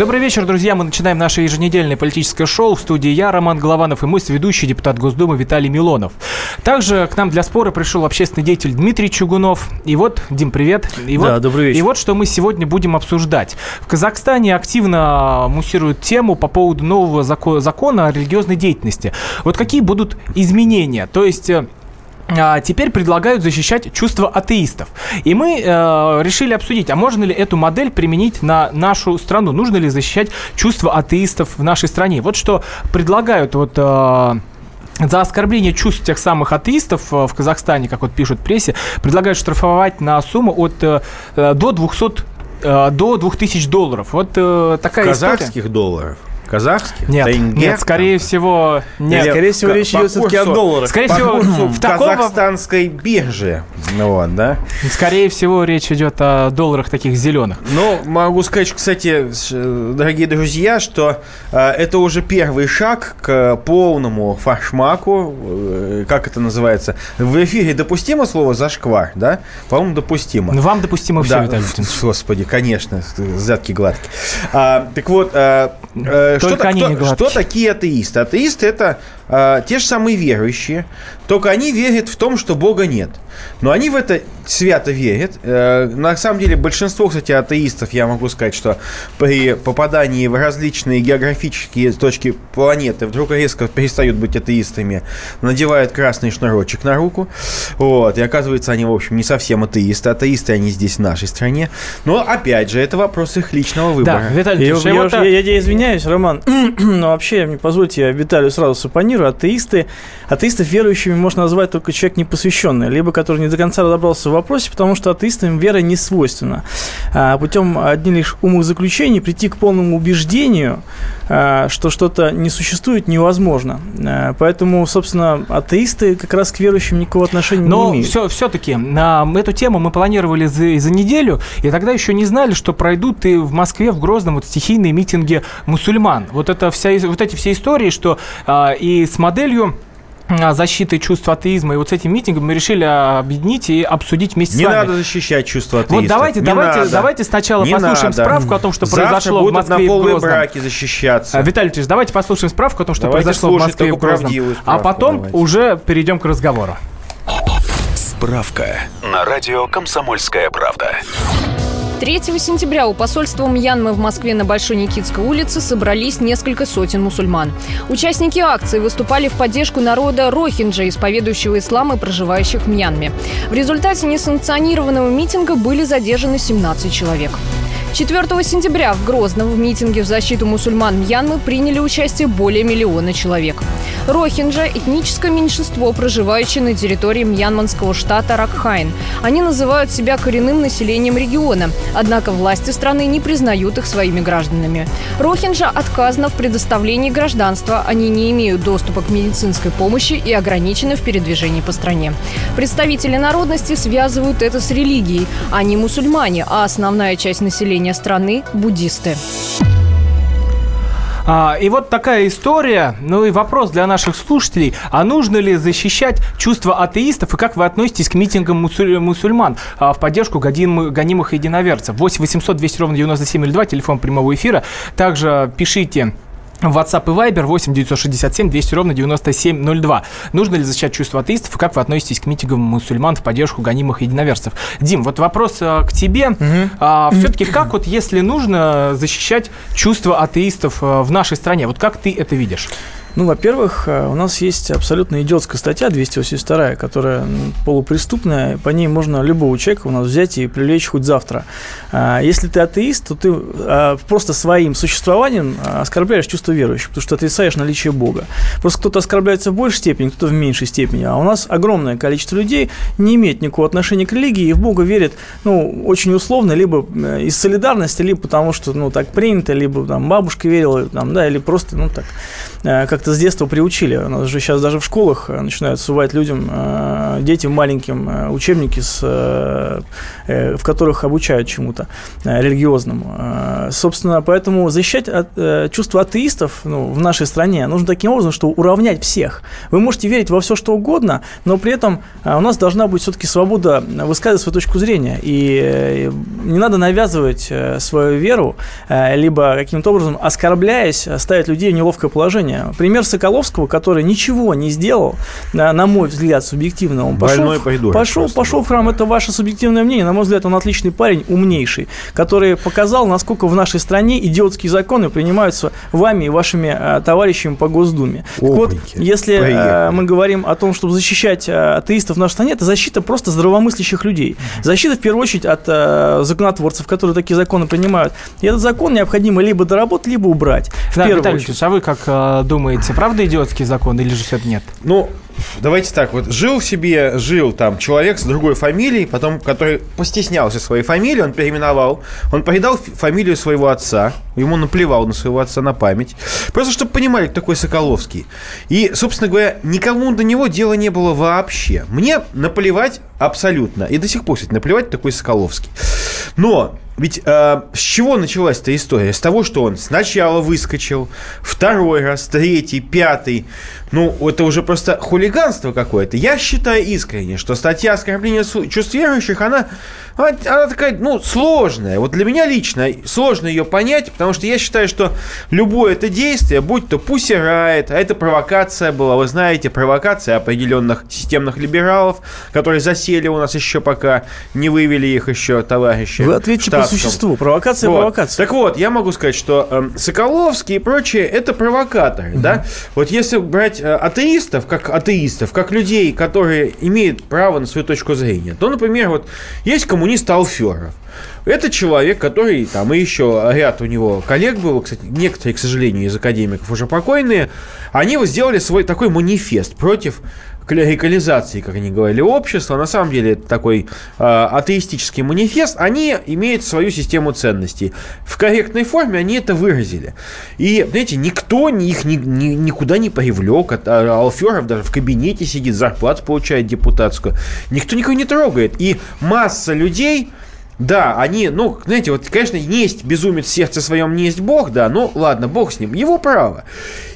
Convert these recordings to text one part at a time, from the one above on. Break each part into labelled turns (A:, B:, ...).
A: Добрый вечер, друзья. Мы начинаем наше еженедельное политическое шоу. В студии я, Роман Голованов, и мой сведущий депутат Госдумы Виталий Милонов. Также к нам для спора пришел общественный деятель Дмитрий Чугунов. И вот, Дим, привет. И
B: да,
A: вот,
B: добрый вечер.
A: И вот что мы сегодня будем обсуждать. В Казахстане активно муссируют тему по поводу нового закона о религиозной деятельности. Вот какие будут изменения? То есть э, теперь предлагают защищать чувства атеистов. И мы э, решили обсудить, а можно ли эту модель применить на нашу страну? Нужно ли защищать чувства атеистов в нашей стране? Вот что предлагают вот... Э, за оскорбление чувств тех самых атеистов э, в Казахстане, как вот пишут в прессе, предлагают штрафовать на сумму от э, до 200 э, до 2000 долларов. Вот э, такая
B: Казахских
A: история.
B: долларов? Казахских?
A: Нет,
B: тенге,
A: нет, скорее всего, нет.
B: Или
A: скорее всего, речь идет все-таки о долларах. Скорее
B: по
A: всего,
B: курсу
A: в такого,
B: казахстанской бирже. Ну Вот, да?
A: скорее всего, речь идет о долларах таких зеленых.
B: Ну, могу сказать, кстати, э, дорогие друзья, что э, это уже первый шаг к полному фашмаку. Э, как это называется? В эфире допустимо слово зашквар, да? По-моему, допустимо.
A: Ну, вам допустимо все,
B: Да,
A: Виталий.
B: Господи, конечно, задки гладкие. А, так вот, а, что,
A: Только
B: так-
A: они
B: кто-
A: не гладкие.
B: что такие атеисты? Атеисты это а, те же самые верующие, только они верят в том, что Бога нет. Но они в это свято верят. Э, На самом деле большинство, кстати, атеистов, я могу сказать, что при попадании в различные географические точки планеты вдруг резко перестают быть атеистами, надевают красный шнурочек на руку. Вот, и оказывается, они, в общем, не совсем атеисты. Атеисты они здесь, в нашей стране. Но, опять же, это вопрос их личного
A: Да,
B: выбора.
A: Виталий
C: Я, я я- я извиняюсь, Роман, но вообще, мне позвольте, я Виталию сразу сапонирую. Атеисты, атеистов верующими можно назвать только человек непосвященный, либо который не до конца разобрался в вопросе, потому что атеистам вера не свойственна. А, путем одних лишь умозаключений прийти к полному убеждению, а, что что-то не существует, невозможно. А, поэтому, собственно, атеисты как раз к верующим никакого отношения не
A: Но
C: имеют.
A: все, все-таки на эту тему мы планировали за, за неделю, и тогда еще не знали, что пройдут и в Москве, в Грозном, вот стихийные митинги мусульман. Вот, это вся, вот эти все истории, что а, и с моделью а, защиты чувств атеизма, и вот с этим митингом мы решили объединить и обсудить вместе
B: Не
A: с вами.
B: надо защищать чувства атеистов.
A: Вот давайте,
B: Не
A: давайте,
B: надо.
A: давайте сначала
B: Не
A: послушаем
B: надо.
A: справку о том, что
B: Завтра
A: произошло в
B: будут
A: Москве и в
B: однополые
A: Грозном.
B: браки защищаться.
A: А, Виталий Ильич, давайте послушаем справку о том, что
B: Давайте
A: произошло в Москве и в Грозном. А потом
B: давайте.
A: уже перейдем к разговору.
D: Справка на радио «Комсомольская правда».
E: 3 сентября у посольства Мьянмы в Москве на Большой Никитской улице собрались несколько сотен мусульман. Участники акции выступали в поддержку народа Рохинджа, исповедующего ислам и проживающих в Мьянме. В результате несанкционированного митинга были задержаны 17 человек. 4 сентября в Грозном в митинге в защиту мусульман Мьянмы приняли участие более миллиона человек. Рохинджа – этническое меньшинство, проживающее на территории мьянманского штата Ракхайн. Они называют себя коренным населением региона, однако власти страны не признают их своими гражданами. Рохинджа отказано в предоставлении гражданства, они не имеют доступа к медицинской помощи и ограничены в передвижении по стране. Представители народности связывают это с религией. Они мусульмане, а основная часть населения страны – буддисты.
A: А, и вот такая история. Ну и вопрос для наших слушателей. А нужно ли защищать чувства атеистов? И как вы относитесь к митингам мусуль- мусульман а, в поддержку годим- гонимых единоверцев? 8 800 200 ровно 9702, телефон прямого эфира. Также пишите WhatsApp и Viber 8 967 200 ровно 9702. Нужно ли защищать чувства атеистов? И как вы относитесь к митингам мусульман в поддержку гонимых единоверцев? Дим, вот вопрос а, к тебе. А, все-таки как вот, если нужно защищать чувства атеистов а, в нашей стране? Вот как ты это видишь?
C: Ну, во-первых, э, у нас есть абсолютно идиотская статья 282, которая полупреступная. По ней можно любого человека у нас взять и привлечь хоть завтра. А, Если ты атеист, то ты а, просто своим существованием а, оскорбляешь чувство верующих, потому что отрицаешь наличие Бога. Просто кто-то оскорбляется в большей степени, кто-то в меньшей степени. А у нас огромное количество людей не имеет никакого отношения к религии и в Бога верит, ну, очень условно, либо э, из солидарности, либо потому что, ну, так принято, либо там бабушка верила, там, да, или просто, ну, так, как-то с детства приучили. У нас же сейчас даже в школах э, начинают сувать людям, э, детям маленьким э, учебники, с, э, э, в которых обучают чему-то э, религиозному. Э, Собственно, поэтому защищать от, э, чувства атеистов ну, в нашей стране нужно таким образом, что уравнять всех. Вы можете верить во все, что угодно, но при этом э, у нас должна быть все-таки свобода высказывать свою точку зрения. И э, не надо навязывать э, свою веру, э, либо каким-то образом, оскорбляясь, ставить людей в неловкое положение. Пример Соколовского, который ничего не сделал, на мой взгляд, субъективно. Он пошел,
B: Больной
C: пошел,
B: просто
C: пошел
B: был.
C: в храм, это ваше субъективное мнение. На мой взгляд, он отличный парень, умнейший, который показал, насколько в нашей стране идиотские законы принимаются вами и вашими э, товарищами по Госдуме. Так вот, если
B: Поехали.
C: мы говорим о том, чтобы защищать э, атеистов в нашей стране, это защита просто здравомыслящих людей. Защита, в первую очередь, от э, законотворцев, которые такие законы принимают. И этот закон необходимо либо доработать, либо убрать. В
A: Да,
C: первую
A: Виталий а вы как э, думаете, правда идиотский закон или же все-таки нет?
B: Ну, давайте так, вот жил себе, жил там человек с другой фамилией, потом, который постеснялся своей фамилии, он переименовал, он передал фамилию своего отца, ему наплевал на своего отца на память, просто чтобы понимали, кто такой Соколовский. И, собственно говоря, никому до него дела не было вообще. Мне наплевать абсолютно, и до сих пор, кстати, наплевать, такой Соколовский. Но ведь э, с чего началась эта история? С того, что он сначала выскочил, второй раз, третий, пятый. Ну, это уже просто хулиганство какое-то. Я считаю искренне, что статья оскорбления чувств верующих, она, она, она такая, ну, сложная. Вот для меня лично сложно ее понять, потому что я считаю, что любое это действие, будь то Пусси Райт, а это провокация была, вы знаете, провокация определенных системных либералов, которые засели у нас еще пока не вывели их еще товарищи.
C: Вы ответьте по
B: штатском.
C: существу. Провокация,
B: Вот.
C: провокация.
B: Так вот, я могу сказать, что эм, Соколовский и прочие это провокаторы, да. Вот если брать э, атеистов, как атеистов, как людей, которые имеют право на свою точку зрения, то, например, вот есть коммунист Алферов. Это человек, который, там, и еще ряд у него коллег был, кстати, некоторые, к сожалению, из академиков уже покойные, они вот сделали свой такой манифест против клерикализации, как они говорили, общества. На самом деле это такой э, атеистический манифест. Они имеют свою систему ценностей. В корректной форме они это выразили. И, знаете, никто ни- их ни- ни- никуда не привлек. От, а, Алферов даже в кабинете сидит, зарплату получает депутатскую. Никто никого не трогает. И масса людей... Да, они, ну, знаете, вот, конечно, есть безумец в сердце своем, не есть Бог, да, ну, ладно, Бог с ним, его право.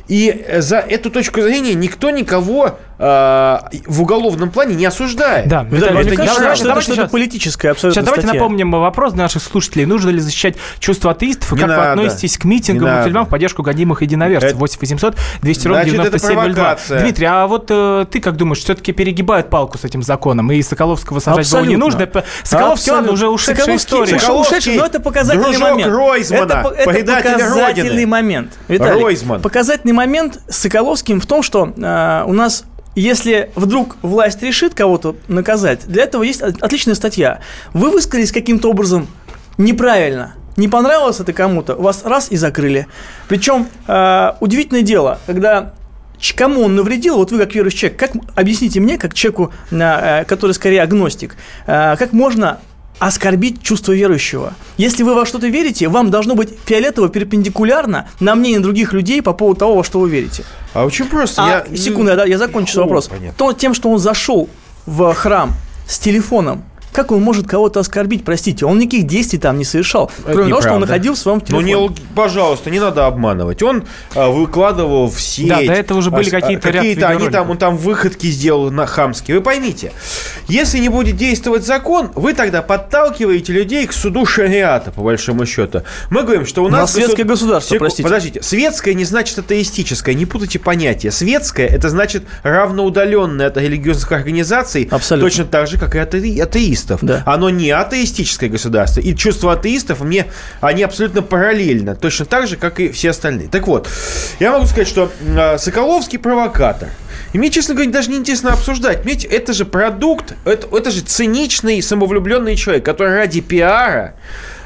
B: И э, за эту точку зрения никто никого в уголовном плане не осуждает.
A: Да,
C: Виталий, мне
B: это
C: кажется,
B: неправда.
C: что это
A: давайте сейчас-
C: политическое абсолютно
A: Сейчас давайте
C: статья.
A: напомним вопрос для наших слушателей. Нужно ли защищать чувства атеистов? И
B: Не
A: как вы
B: надо.
A: относитесь к митингам мусульман в поддержку годимых единоверцев?
B: Это-
A: 8 800 200 ровно
B: Значит, это
A: 9702.
B: провокация.
A: Дмитрий, а вот э, ты как думаешь, все-таки перегибают палку с этим законом? И Соколовского сажать было не
C: Абсолютно.
A: нужно? Соколовский, ладно,
C: Абсолютно.
A: уже ушедшая
C: Соколовский
A: история.
C: ушел,
B: Соколовский
C: ушедший, но это показательный
B: дружок
C: момент.
B: Ройзмана,
C: это, это показательный
B: Родины.
C: момент. Виталий,
B: Ройзман.
C: показательный момент с Соколовским в том, что э, у нас если вдруг власть решит кого-то наказать, для этого есть от- отличная статья. Вы высказались каким-то образом неправильно, не понравилось это кому-то, вас раз и закрыли. Причем э, удивительное дело, когда кому он навредил, вот вы как верующий человек, как объясните мне, как человеку, на, э, который скорее агностик, э, как можно оскорбить чувство верующего. Если вы во что-то верите, вам должно быть фиолетово перпендикулярно на мнение других людей по поводу того, во что вы верите.
B: А очень просто.
C: А,
B: я,
C: секунду, я, я закончу
B: О,
C: вопрос.
B: понятно.
C: То, тем, что он зашел в храм с телефоном, как он может кого-то оскорбить, простите? Он никаких действий там не совершал, кроме того, что он находил в своем
B: Ну,
C: телефоне.
B: не, лг- пожалуйста, не надо обманывать. Он а, выкладывал в сеть.
A: Да, до этого уже были
B: а,
A: какие-то ряд
B: какие-то они там, он там выходки сделал на хамские. Вы поймите, если не будет действовать закон, вы тогда подталкиваете людей к суду шариата, по большому счету. Мы говорим, что у
C: У
B: нас...
C: нас светское государство,
B: Секу-
C: простите.
B: Подождите, светское не значит атеистическое, не путайте понятия. Светское это значит равноудаленное от религиозных организаций,
C: Абсолютно.
B: точно так же, как и от ате- атеистов.
C: Да.
B: Оно не атеистическое государство. И чувства атеистов мне, они абсолютно параллельно. Точно так же, как и все остальные. Так вот, я могу сказать, что э, Соколовский провокатор. И мне, честно говоря, даже не интересно обсуждать. Понимаете, это же продукт, это, это же циничный, самовлюбленный человек, который ради пиара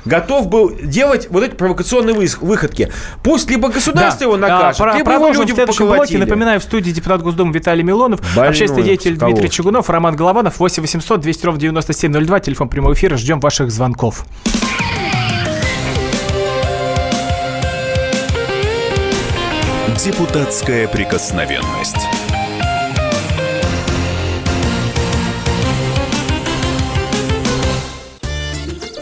B: готов был делать вот эти провокационные выходки. Пусть либо государство его накажет,
A: А, про-
B: либо его люди
A: в следующем блоке.
B: поколотили.
A: Напоминаю, в студии депутат Госдумы Виталий Милонов,
B: Больной
A: общественный деятель
B: Соколовский.
A: Дмитрий Чугунов, Роман Голованов, 8 800 200 ровно 9702, телефон прямого эфира. Ждем ваших звонков.
D: Депутатская прикосновенность.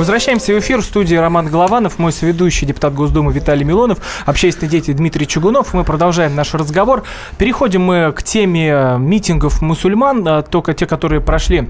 A: Возвращаемся в эфир в студии Роман Голованов, мой соведущий, депутат Госдумы Виталий Милонов, общественный деятель Дмитрий Чугунов. Мы продолжаем наш разговор. Переходим мы к теме митингов мусульман, а, только те, которые прошли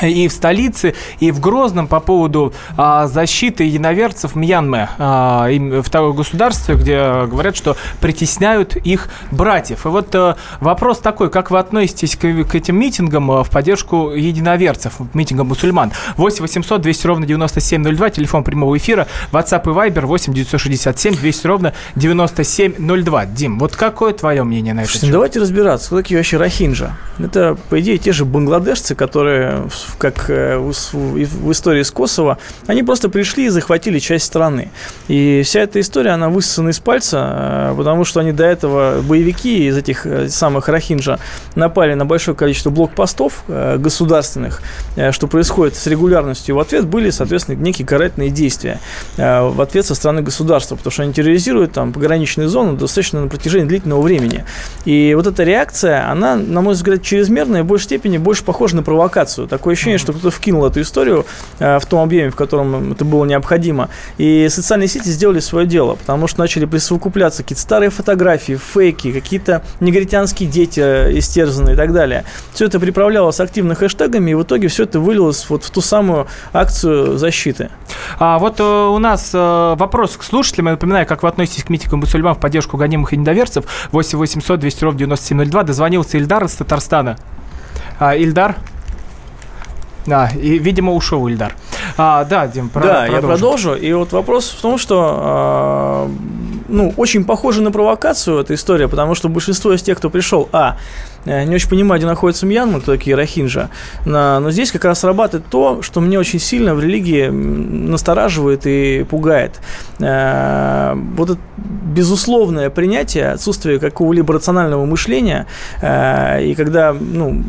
A: и в столице, и в Грозном по поводу а, защиты единоверцев Мьянмы, а, им, в того государстве, где говорят, что притесняют их братьев. И вот а, вопрос такой, как вы относитесь к, к этим митингам а, в поддержку единоверцев, митингам мусульман? 8 800 200 ровно 9702, телефон прямого эфира, WhatsApp и Viber 8 967 200 ровно 9702. Дим, вот какое твое мнение на это?
C: Слушайте, давайте разбираться, кто такие вообще рахинджа. Это, по идее, те же бангладешцы, которые как э, в истории с Косово, они просто пришли и захватили часть страны. И вся эта история, она высосана из пальца, э, потому что они до этого, боевики из этих э, самых Рахинджа, напали на большое количество блокпостов государственных, что происходит с регулярностью. В ответ были, соответственно, некие карательные действия в ответ со стороны государства, потому что они терроризируют там пограничные зоны достаточно на протяжении длительного времени. И вот эта реакция, она, на мой взгляд, чрезмерная, в большей степени больше похожа на провокацию. Такое ощущение, что кто-то вкинул эту историю э, в том объеме, в котором это было необходимо. И социальные сети сделали свое дело, потому что начали присовокупляться какие-то старые фотографии, фейки, какие-то негритянские дети э, истерзанные и так далее. Все это приправлялось активно хэштегами, и в итоге все это вылилось вот в ту самую акцию защиты.
A: А вот э, у нас вопрос к слушателям. Я напоминаю, как вы относитесь к митингам мусульман в поддержку гонимых и недоверцев. 8 800 200 ровно 9702. Дозвонился Ильдар из Татарстана. А, Ильдар? Да, и, видимо, ушел Ильдар. А, да, Дим,
C: про, Да, продолжим. я продолжу. И вот вопрос в том, что э, ну, очень похоже на провокацию эта история, потому что большинство из тех, кто пришел, а, не очень понимаю, где находится Мьянма, кто такие Рахинджа. Но здесь как раз срабатывает то, что мне очень сильно в религии настораживает и пугает. Э, вот это безусловное принятие, отсутствие какого-либо рационального мышления, э, и когда ну,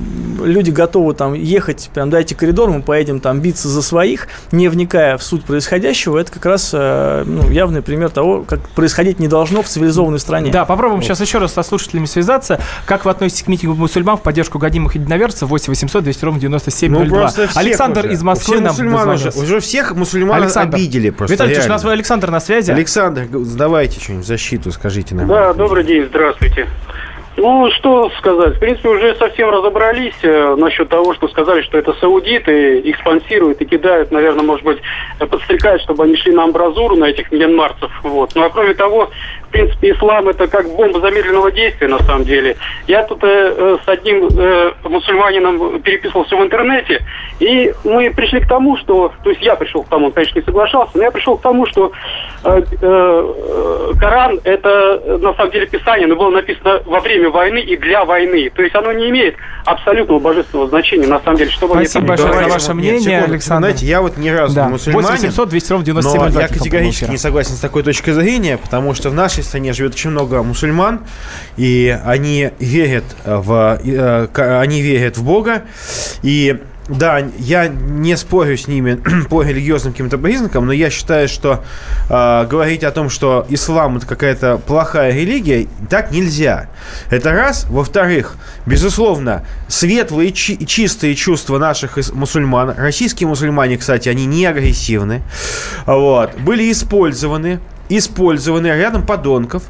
C: люди готовы там ехать, прям дайте коридор, мы поедем там биться за своих, не вникая в суть происходящего, это как раз ну, явный пример того, как происходить не должно в цивилизованной стране.
A: Да, попробуем вот. сейчас еще раз со слушателями связаться. Как вы относитесь к митингу мусульман в поддержку годимых единоверцев 8 800 200 ровно 9702. Ну,
B: Александр
A: уже. из Москвы нам
B: уже, уже всех мусульман Александр. обидели просто.
A: Виталий у нас Александр на связи.
B: Александр, давайте что-нибудь защиту скажите нам.
F: Да, добрый день, здравствуйте. Ну, что сказать. В принципе, уже совсем разобрались э, насчет того, что сказали, что это саудиты, их спонсируют и кидают, наверное, может быть, подстрекают, чтобы они шли на амбразуру, на этих мьянмарцев. Вот. Ну, а кроме того, принципе, ислам это как бомба замедленного действия, на самом деле. Я тут э, э, с одним э, мусульманином переписывался в интернете, и мы пришли к тому, что, то есть я пришел к тому, он, конечно, не соглашался, но я пришел к тому, что э, э, Коран это на самом деле писание, но было написано во время войны и для войны. То есть оно не имеет абсолютного божественного значения, на самом деле, чтобы
A: Спасибо большое за ваше мнение, Нет, Александр.
B: Знаете, я вот ни разу да. не мусульманин,
A: 8700 200 ровно 97
B: но я категорически не согласен с такой точкой зрения, потому что в нашей нашей стране живет очень много мусульман, и они верят в, э, они верят в Бога, и да, я не спорю с ними по религиозным каким-то признакам, но я считаю, что э, говорить о том, что ислам это какая-то плохая религия, так нельзя. Это раз. Во-вторых, безусловно, светлые и чи- чистые чувства наших мусульман, российские мусульмане, кстати, они не агрессивны, вот, были использованы использованы рядом подонков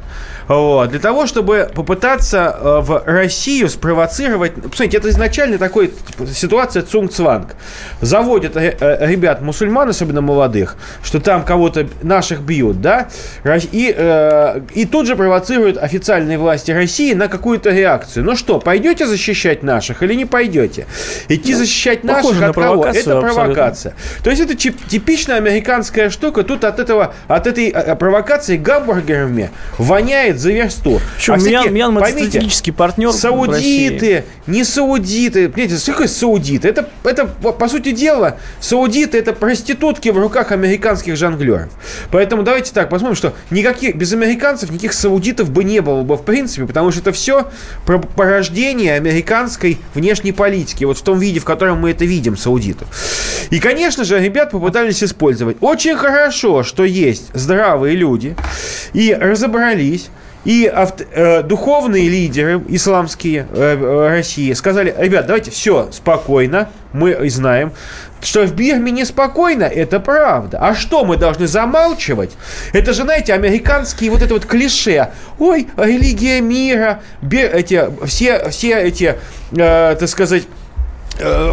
B: вот, для того, чтобы попытаться э, в Россию спровоцировать... Посмотрите, это изначально такой типа, ситуация цунг-цванг. Заводят э, э, ребят мусульман, особенно молодых, что там кого-то наших бьют, да, и, и тут же провоцируют официальные власти России на какую-то реакцию. Ну что, пойдете защищать наших или не пойдете? Идти ну, защищать наших от кого? Это провокация. То есть это типичная американская штука. Тут от этого, от этой провокации гамбургерами воняет за версту.
C: Причем а всякие, Мьянма поймите, стратегический партнер
B: Саудиты, не саудиты. Понимаете, что такое саудиты? Это, это, по сути дела, саудиты это проститутки в руках американских жонглеров. Поэтому давайте так посмотрим, что никаких, без американцев никаких саудитов бы не было бы в принципе, потому что это все порождение американской внешней политики. Вот в том виде, в котором мы это видим, саудитов. И, конечно же, ребят попытались использовать. Очень хорошо, что есть здравые люди и разобрались и авто, э, духовные лидеры исламские э, э, России сказали, ребят, давайте все спокойно, мы знаем, что в Бирме неспокойно, это правда. А что, мы должны замалчивать? Это же, знаете, американские вот это вот клише. Ой, религия мира, эти, все, все эти, э, так сказать,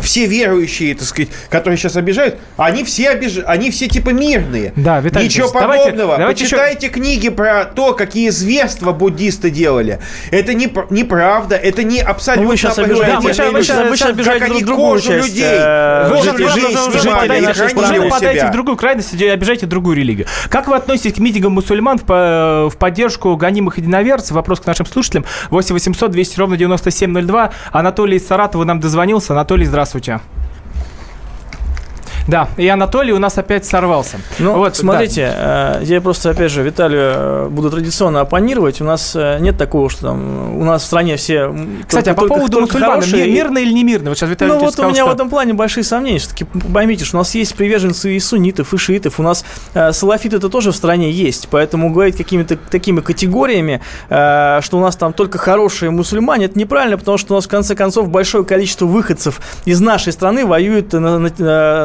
B: все верующие, так сказать, которые сейчас обижают, они все обиж... они все типа мирные.
A: Да, Виталий
B: Ничего подобного. Давайте, давайте Почитайте еще... книги про то, какие зверства буддисты делали. Это не неправда, это не абсолютно. Ну, вы
C: сейчас обижаете, да, вы сейчас, вы сейчас, вы сейчас обижаете друг другую часть. людей.
A: Э, вы уже, уже попадаете в другую крайность и обижаете другую религию. Как вы относитесь к митингам мусульман в, в поддержку гонимых единоверцев? Вопрос к нашим слушателям. 8 800 200 ровно 9702. Анатолий из Саратова нам дозвонился. Анатолий Анатолий, здравствуйте. Да, и Анатолий у нас опять сорвался.
C: Ну, вот, смотрите, да. Э, я просто, опять же, Виталию э, буду традиционно оппонировать. У нас э, нет такого, что там у нас в стране все...
A: Кстати, только, а по поводу мусульман, хорошие... мирно или не мирно?
C: Вот сейчас Виталий Ну, вот сказал, у меня что... в этом плане большие сомнения. Все-таки поймите, что у нас есть приверженцы и суннитов, и шиитов. У нас э, салафиты это тоже в стране есть. Поэтому говорить какими-то такими категориями, э, что у нас там только хорошие мусульмане, это неправильно, потому что у нас, в конце концов, большое количество выходцев из нашей страны воюют на, на,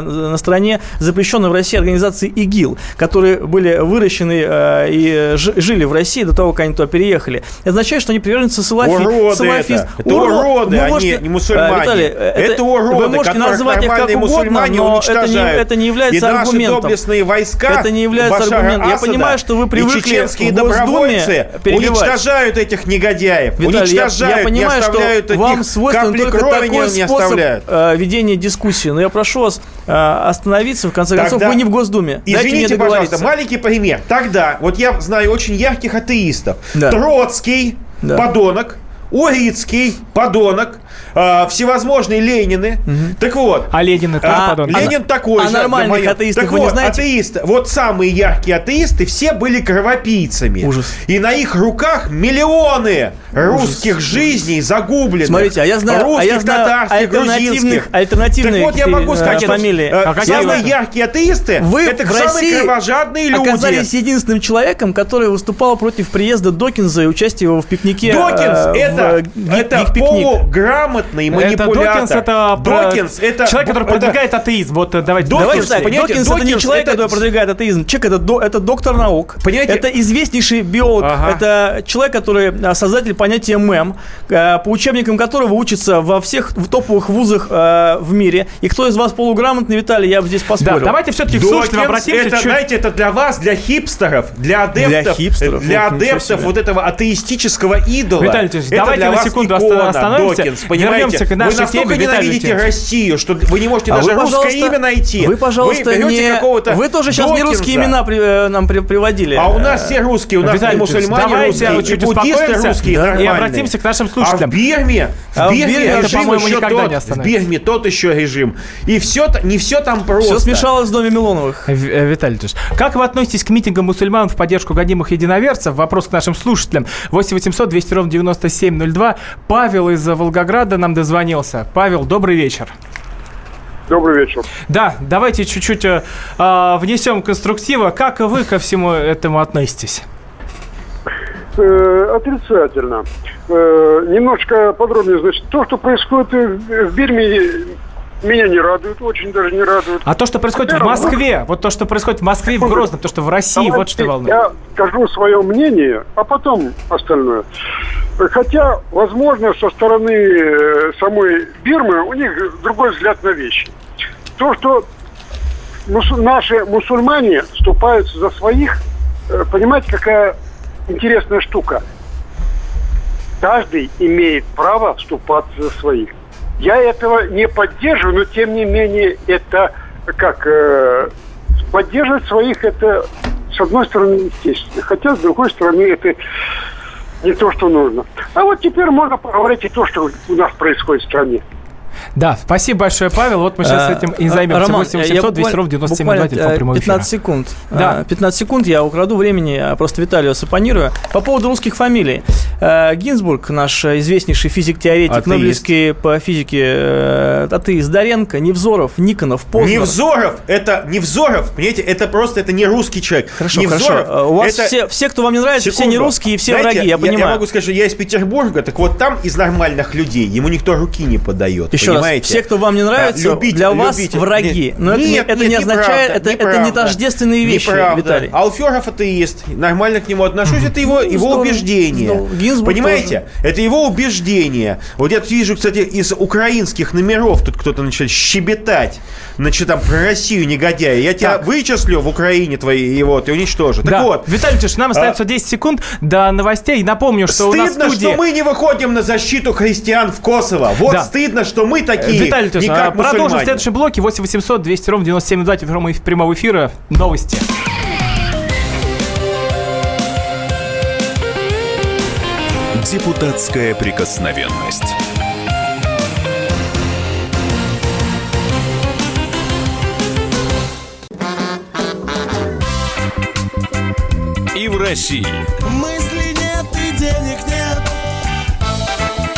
C: на на стороне запрещенной в России организации ИГИЛ, которые были выращены э, и жили в России до того, как они туда переехали. Это означает, что они приверженцы салафи,
B: уроды салафизм. Это, это Уро... уроды, вы можете, они не мусульмане. Виталий, это,
C: это уроды, вы можете назвать их как угодно, но это не, это не является
B: и
C: аргументом.
B: доблестные войска
C: это не является
B: Башара
C: аргументом. Я понимаю, что вы привыкли
B: чеченские в Госдуме уничтожают этих негодяев.
C: Виталий, уничтожают, я, я понимаю, что вам свойствен только такой способ э, ведения дискуссии. Но я прошу вас э, остановиться. В конце концов, Тогда... вы не в Госдуме.
B: Извините, пожалуйста, маленький пример. Тогда, вот я знаю очень ярких атеистов. Да. Троцкий, да. подонок, Урицкий, подонок, э, всевозможные Ленины. Угу. Так вот.
A: А Ленин это а,
B: подонок? Ленин а, такой
C: а
B: же.
C: нормальных моем... атеистов
B: так
C: вы
B: вот,
C: не знаете?
B: атеисты, вот самые яркие атеисты, все были кровопийцами.
C: Ужас.
B: И на их руках миллионы русских Ужас. жизней загубленных.
C: Смотрите, а я знаю,
B: русских,
C: а я знаю альтернативных, альтернативных
B: так вот я могу сказать,
C: э, фамилии.
B: Э, а самые вы? яркие атеисты,
C: вы
B: это самые кровожадные люди.
C: оказались единственным человеком, который выступал против приезда Докинза и участия его в пикнике.
B: Докинз, э, это, в, это полуграмотный манипулятор. Это
A: Докинс, это, Докинс, это человек, который это... продвигает атеизм. Вот э, давайте.
C: Докинс, давайте Докинс, Докинс это не человек, это... который продвигает атеизм. Человек это, до, это доктор наук. Понимаете? Это известнейший биолог. Ага. Это человек, который э, создатель понятия мем, э, по учебникам которого учится во всех в топовых вузах в мире. И кто из вас полуграмотный, Виталий, я бы здесь поспорил. Да,
A: давайте все-таки к слушателям обратимся.
B: Это, чуть... знаете, это для вас, для хипстеров, для адептов, для, хипстеров, для адептов вот этого атеистического идола.
A: Виталий, давайте на секунду остановимся.
B: Докинс, понимаете?
A: Вернемся к нашей Вы настолько
B: теме, ненавидите Виталий Россию, что вы не можете а даже вы, русское имя найти.
C: Вы, пожалуйста, вы не... Вы тоже сейчас Докинза. не русские имена при, э, нам при, приводили.
B: А у нас все русские, у нас Виталий, и мусульмане русские, и буддисты русские, да,
A: И обратимся к нашим слушателям.
B: А в Бирме, а в Бирме, это, по-моему, никогда не остановится. В Бирме тот еще режим. И все, не все там просто.
C: Все смешалось в доме Милоновых.
A: Э, Виталий, как вы относитесь к митингам мусульман в поддержку годимых единоверцев? Вопрос к нашим слушателям. 8 800 200 ровно 9702. Павел из Волгограда нам дозвонился. Павел, добрый вечер.
G: Добрый вечер.
A: Да, давайте чуть-чуть э, а, внесем конструктива. Как вы ко всему этому относитесь?
G: Э, отрицательно. Э, немножко подробнее. Значит, то, что происходит в Бирме, меня не радует, очень даже не радует.
A: А то, что происходит в Москве, вот то, что происходит в Москве в Грозном, то, что в России, вот что волнует.
G: Я скажу свое мнение, а потом остальное. Хотя, возможно, со стороны э, самой Бирмы у них другой взгляд на вещи. То, что мусу- наши мусульмане вступаются за своих, э, понимаете, какая интересная штука. Каждый имеет право вступаться за своих. Я этого не поддерживаю, но тем не менее это как э, поддерживать своих это с одной стороны естественно, хотя с другой стороны это не то, что нужно. А вот теперь можно поговорить и то, что у нас происходит в стране.
A: Да, спасибо большое, Павел. Вот мы сейчас
C: Э,
A: этим и займемся.
C: Роман,
A: 8
C: я
A: 800 200
C: буквально-
A: ровно 97
C: буквально,
A: телефон
C: э,
A: прямого эфира.
C: 15 секунд.
A: Да.
C: Э, 15 секунд я украду времени, а просто Виталию сапонирую. По поводу русских фамилий. Э, Гинзбург, наш э, известнейший физик-теоретик,
B: Атеист.
C: Нобелевский по физике, э, атеист, Доренко, Невзоров, Никонов, Познер.
B: Невзоров, это Невзоров, понимаете, это просто это не русский человек.
C: Хорошо,
B: Невзоров,
C: хорошо. Э, У вас
B: это-
C: все, все, кто вам не нравится, все
B: Секунду.
C: не русские и все
B: Знаете,
C: враги, я понимаю.
B: Я могу сказать, что я из Петербурга, так вот там из нормальных людей ему никто руки не подает.
C: Еще раз,
B: понимаете?
C: все, кто вам не нравится,
B: А, любить-
C: для вас
B: любить-
C: враги.
B: Нет,
C: Но это, не-
B: нет,
C: это
B: нет,
C: не означает,
B: неправда,
C: это, это не тождественные вещи,
B: Неправда.
C: Виталий.
B: Алферов атеист, нормально к нему отношусь, это его, его
C: здорово,
B: убеждение.
C: здорово. Гинзбург
B: Понимаете? Это его убеждение. Вот я вижу, кстати, из украинских номеров тут кто-то начинает щебетать. Значит, там про Россию, негодяя. Я тебя
A: Так.
B: вычислю в Украине твои, его, ты уничтожу.
A: Да.
B: Так вот, А.
A: Виталий Ильич, нам остается 10 секунд до новостей. Напомню, что у нас
B: Стыдно,
A: студии...
B: что мы не выходим на защиту христиан в Коsovo. Вот
A: Да.
B: стыдно, что мы такие,
A: Виталий
B: не
A: а, продолжим в следующем блоке. 8 800 200 ровно 9702 телефон прямого эфира. Новости.
D: Депутатская прикосновенность. И в России.
H: Мысли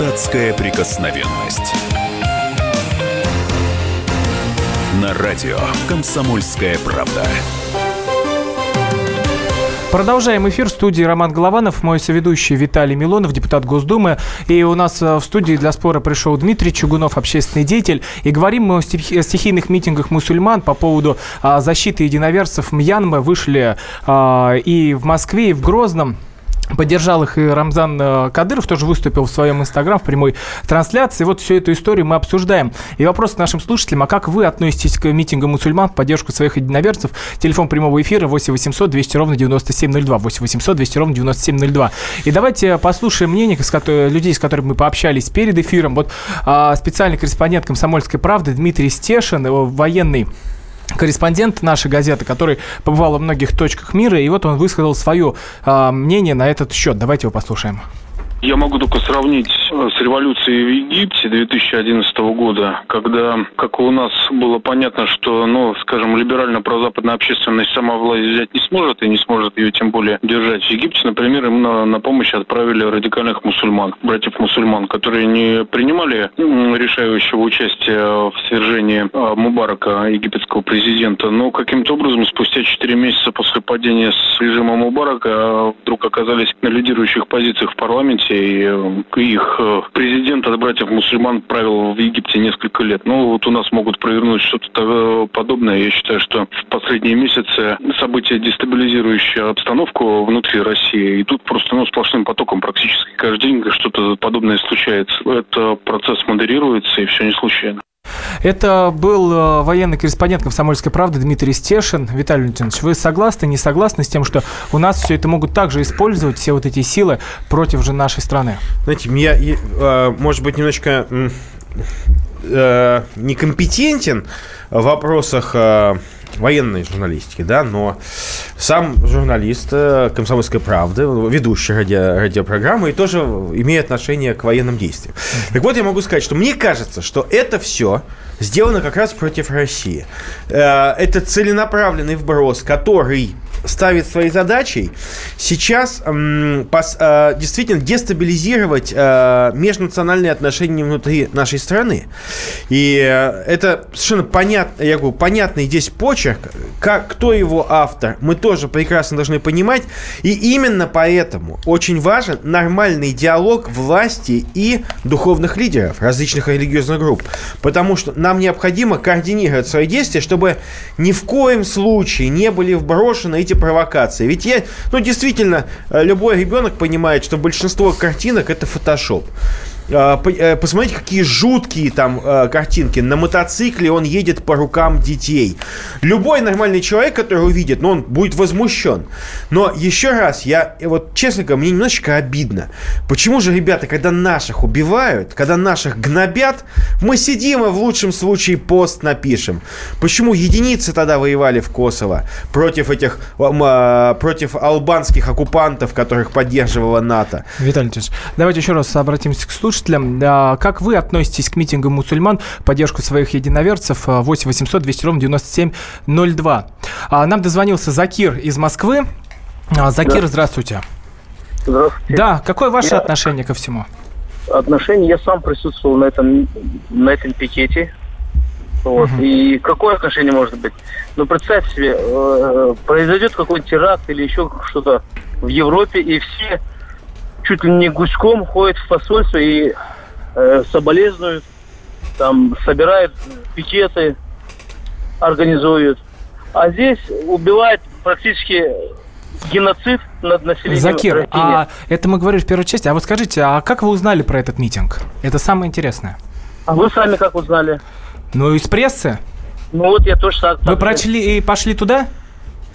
D: Депутатская прикосновенность. На радио «Комсомольская правда».
A: Продолжаем эфир в студии Роман Голованов, мой соведущий Виталий Милонов, депутат Госдумы. И у нас э, в студии для спора пришел Дмитрий Чугунов, общественный деятель. И говорим мы о стих- о стихийных митингах мусульман по поводу а, защиты единоверцев Мьянмы. Вышли а, и в Москве, и в Грозном. Поддержал их и Рамзан э, Кадыров, тоже выступил в своем инстаграм в прямой трансляции. Вот всю эту историю мы обсуждаем. И вопрос к нашим слушателям, а как вы относитесь к митингам мусульман в поддержку своих единоверцев? Телефон прямого эфира 8 800 200 ровно 9702. 8 800 200 ровно 9702. И давайте послушаем мнение с ко- людей, с которыми мы пообщались перед эфиром. Вот а, специальный корреспондент «Комсомольской правды» Дмитрий Стешин, э, военный корреспондент нашей газеты, который побывал во многих точках мира, и вот он высказал свое а, мнение на этот счет. Давайте его послушаем.
I: Я могу только сравнить э, с революцией в Египте 2011 года, когда, как и у нас, было понятно, что, ну, скажем, либерально-прозападная общественность сама власть взять не сможет и не сможет ее тем более держать. В Египте, например, им на, на помощь отправили радикальных мусульман, братьев-мусульман, которые не принимали решающего участия в свержении э, Мубарака, египетского президента, но каким-то образом спустя 4 месяца после падения с режима Мубарака э, вдруг оказались на лидирующих позициях в парламенте, и э, их э, президент от братьев-мусульман правил в Египте несколько лет. Ну, вот у нас могут провернуть что-то того- подобное. Я считаю, что в последние месяцы события, дестабилизирующие обстановку внутри России, идут просто ну, сплошным потоком практически каждый день что-то подобное случается. Это процесс модерируется, и все не случайно.
A: Это был э, военный корреспондент «Комсомольской правды» Дмитрий Стешин. Виталий Валентинович, вы согласны, не согласны с тем, что у нас все это могут также использовать, все вот эти силы против же нашей страны?
B: Знаете, я, э, может быть, немножечко э, некомпетентен в вопросах э, военной журналистики, да, но сам журналист «Комсомольской правды», ведущий радио, радиопрограммы, и тоже имеет отношение к военным действиям. Так вот, я могу сказать, что мне кажется, что это все сделано как раз против России. Э, это целенаправленный вброс, который ставит своей задачей сейчас э, действительно дестабилизировать э, межнациональные отношения внутри нашей страны. И э, это совершенно понятно, я говорю, понятный здесь почерк, как, кто его автор, мы тоже прекрасно должны понимать. И именно поэтому очень важен нормальный диалог власти и духовных лидеров различных религиозных групп. Потому что нам необходимо координировать свои действия, чтобы ни в коем случае не были вброшены эти провокации. Ведь я, ну, действительно, э, любой ребенок понимает, что большинство картинок это фотошоп. А, э, Посмотрите, какие жуткие там э, картинки. На мотоцикле он едет по рукам детей. Любой нормальный человек, который увидит, ну, он будет возмущен. Но еще раз, я э, вот, честно говоря, мне немножечко обидно. Почему же, ребята, когда наших убивают, когда наших гнобят, мы сидим и в лучшем случае пост напишем. Почему единицы тогда воевали в Косово против этих, против албанских оккупантов, которых поддерживала НАТО?
A: Виталий Ильич, давайте еще раз обратимся к слушателям. А, Как вы относитесь к митингам мусульман в поддержку своих единоверцев? А, 8 800 200 ровно 9702. А, Нам дозвонился Закир из Москвы. А, Закир, здравствуйте.
J: Здравствуйте.
A: Да, какое ваше
J: Я-
A: отношение ко всему?
J: Отношения, я сам присутствовал на этом, на этом пикете. Вот. И какое отношение может быть? Ну, представь себе, э, произойдет какой-нибудь теракт или еще что-то в Европе, и все чуть ли не гуськом ходят в посольство и э, соболезнуют, там, собирают пикеты, организуют. А здесь убивают практически геноцид над населением
A: Закир,
J: России.
A: а это мы говорили в первой части. А вот скажите, а как вы узнали про этот митинг? Это самое интересное.
J: А вы сами как узнали?
A: Ну, из прессы?
J: Ну вот я тоже так.
A: Вы прочли и пошли туда?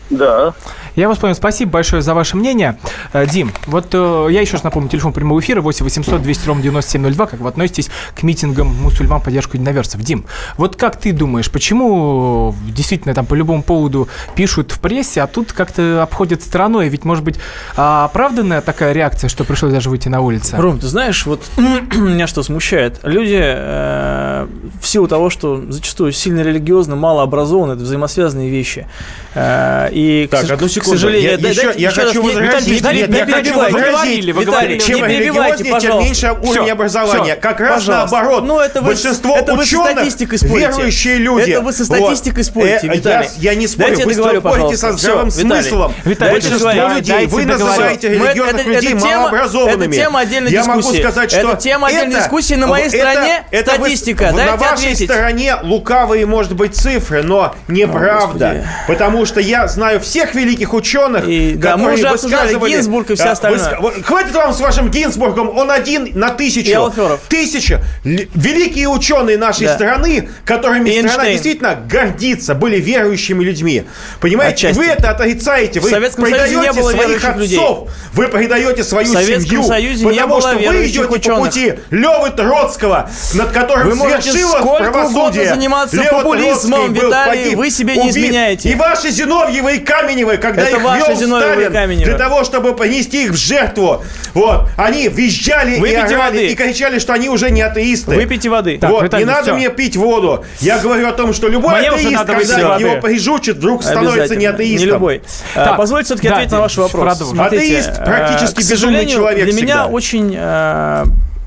J: Да.
A: Я вас понял. Спасибо большое за ваше мнение. Э, Дим, вот э, я еще раз напомню, телефон прямого эфира 8 800 200 ровно 9702. Как вы относитесь к митингам мусульман поддержку единоверцев? Дим, вот как ты думаешь, почему э, действительно там по любому поводу пишут в прессе, а тут как-то обходят стороной? Ведь, может быть, а, оправданная такая реакция, что пришлось даже выйти на улицу?
C: Ром, ты знаешь, вот меня что смущает? Люди э, в силу того, что зачастую сильно религиозно, мало образованы, это взаимосвязанные вещи. Э, и,
B: Так,
C: к,
B: одну
C: к
B: секунду.
C: сожалению,
B: Я-
C: да-
B: еще- я
C: еще
B: хочу
C: раз,
B: возразить.
C: Виталий,
B: Нет,
C: не
B: я хочу возразить.
C: Виталий,
A: вы говорили,
B: Чем
C: не
B: религиознее, тем
C: пожалуйста.
B: меньше уровень образования.
A: всё,
B: как раз
C: пожалуйста.
B: наоборот.
C: Ну, это вы-
B: Большинство
C: это вы
B: ученых,
C: спорите.
B: верующие люди.
C: Это вы со статистикой
B: Вот.
C: спорите,
B: Э, я-
C: Виталий.
B: Я, не спорю,
C: Дайте я
B: вы
C: договорю,
B: спорите со здравым смыслом.
A: Виталий,
B: Большинство людей, вы называете религиозных
C: это-
B: людей
C: это
B: малообразованными.
C: это тема отдельной
B: Я могу
C: дискуссии.
B: сказать,
C: Это
B: что
C: тема отдельной
B: это-
C: дискуссии на моей
B: это-
C: стороне
B: это вы-
C: статистика.
B: На вашей стороне лукавые, может быть, цифры, но неправда.
C: Господи.
B: Потому что я знаю всех великих ученых,
C: И, да, мы уже
B: высказывали-
C: Гинзбург и всё
B: А,
C: остальное.
B: выска- вот Хватит вам с вашим Гинзбургом, он один на тысячу.
C: И.
B: Тысяча. Великие ученые нашей
C: Да.
B: страны, которыми
C: И
B: страна
C: Эйнштейн.
B: действительно гордится, были верующими людьми. Понимаете?
C: Отчасти.
B: Вы это отрицаете. Вы предаете
C: не было
B: своих
C: верующих людей.
B: отцов. Вы предаете свою
C: В Советском
B: семью.
C: Союзе не
B: потому
C: было
B: что вы идете
C: ученых.
B: по пути Левы Троцкого, над которым
C: Вы можете
B: свершилось
C: сколько
B: правосудие.
C: угодно заниматься
B: Лев
C: популизмом, Виталий, вы себе не изменяете.
B: И ваши Зиновьевы и Каменевы, когда
C: Это
B: их
C: ваши
B: вел
C: и
B: Сталин
C: Каменевы.
B: для того, чтобы понести их в жертву, вот, они визжали и
C: Выпейте
B: орали,
C: воды.
B: и кричали, что они уже не атеисты.
C: Выпейте воды.
A: Так,
B: вот,
A: Виталий,
B: не надо
A: всё.
B: мне пить воду. Я говорю о том, что любой
A: Мне
B: атеист, когда его прижучат, вдруг становится не атеистом.
C: Не любой. А,
A: Так,
C: Позвольте все-таки
A: да,
C: ответить на ваш вопрос. Смотрите,
B: Атеист практически
C: э, к
B: безумный человек
C: Для меня
B: всегда.
C: очень э,